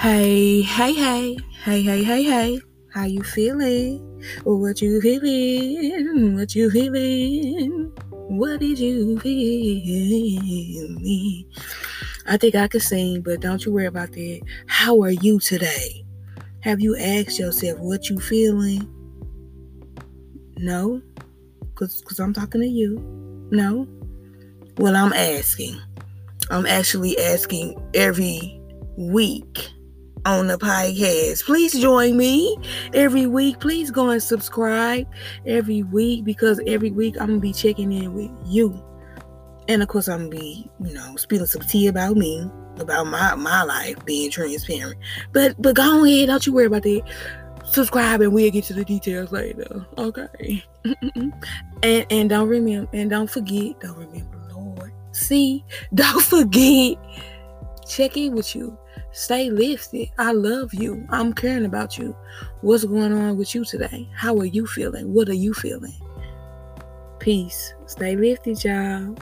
Hey, hey, hey, hey, hey, hey, hey. How you feeling? What you feeling? What you feeling? What did you feel? Me? I think I could sing, but don't you worry about that. How are you today? Have you asked yourself what you feeling? No? Cause, Cause I'm talking to you. No? Well, I'm asking. I'm actually asking every week on the podcast. Please join me every week. Please go and subscribe every week because every week I'm gonna be checking in with you. And of course, I'm gonna be, you know, spilling some tea about me, about my my life, being transparent. But but go ahead, don't you worry about that. Subscribe and we'll get to the details later. Okay. and and don't remember and don't forget, don't remember, Lord. See, don't forget. Check in with you Stay lifted. I love you. I'm caring about you. What's going on with you today? How are you feeling? What are you feeling? Peace. Stay lifted, y'all.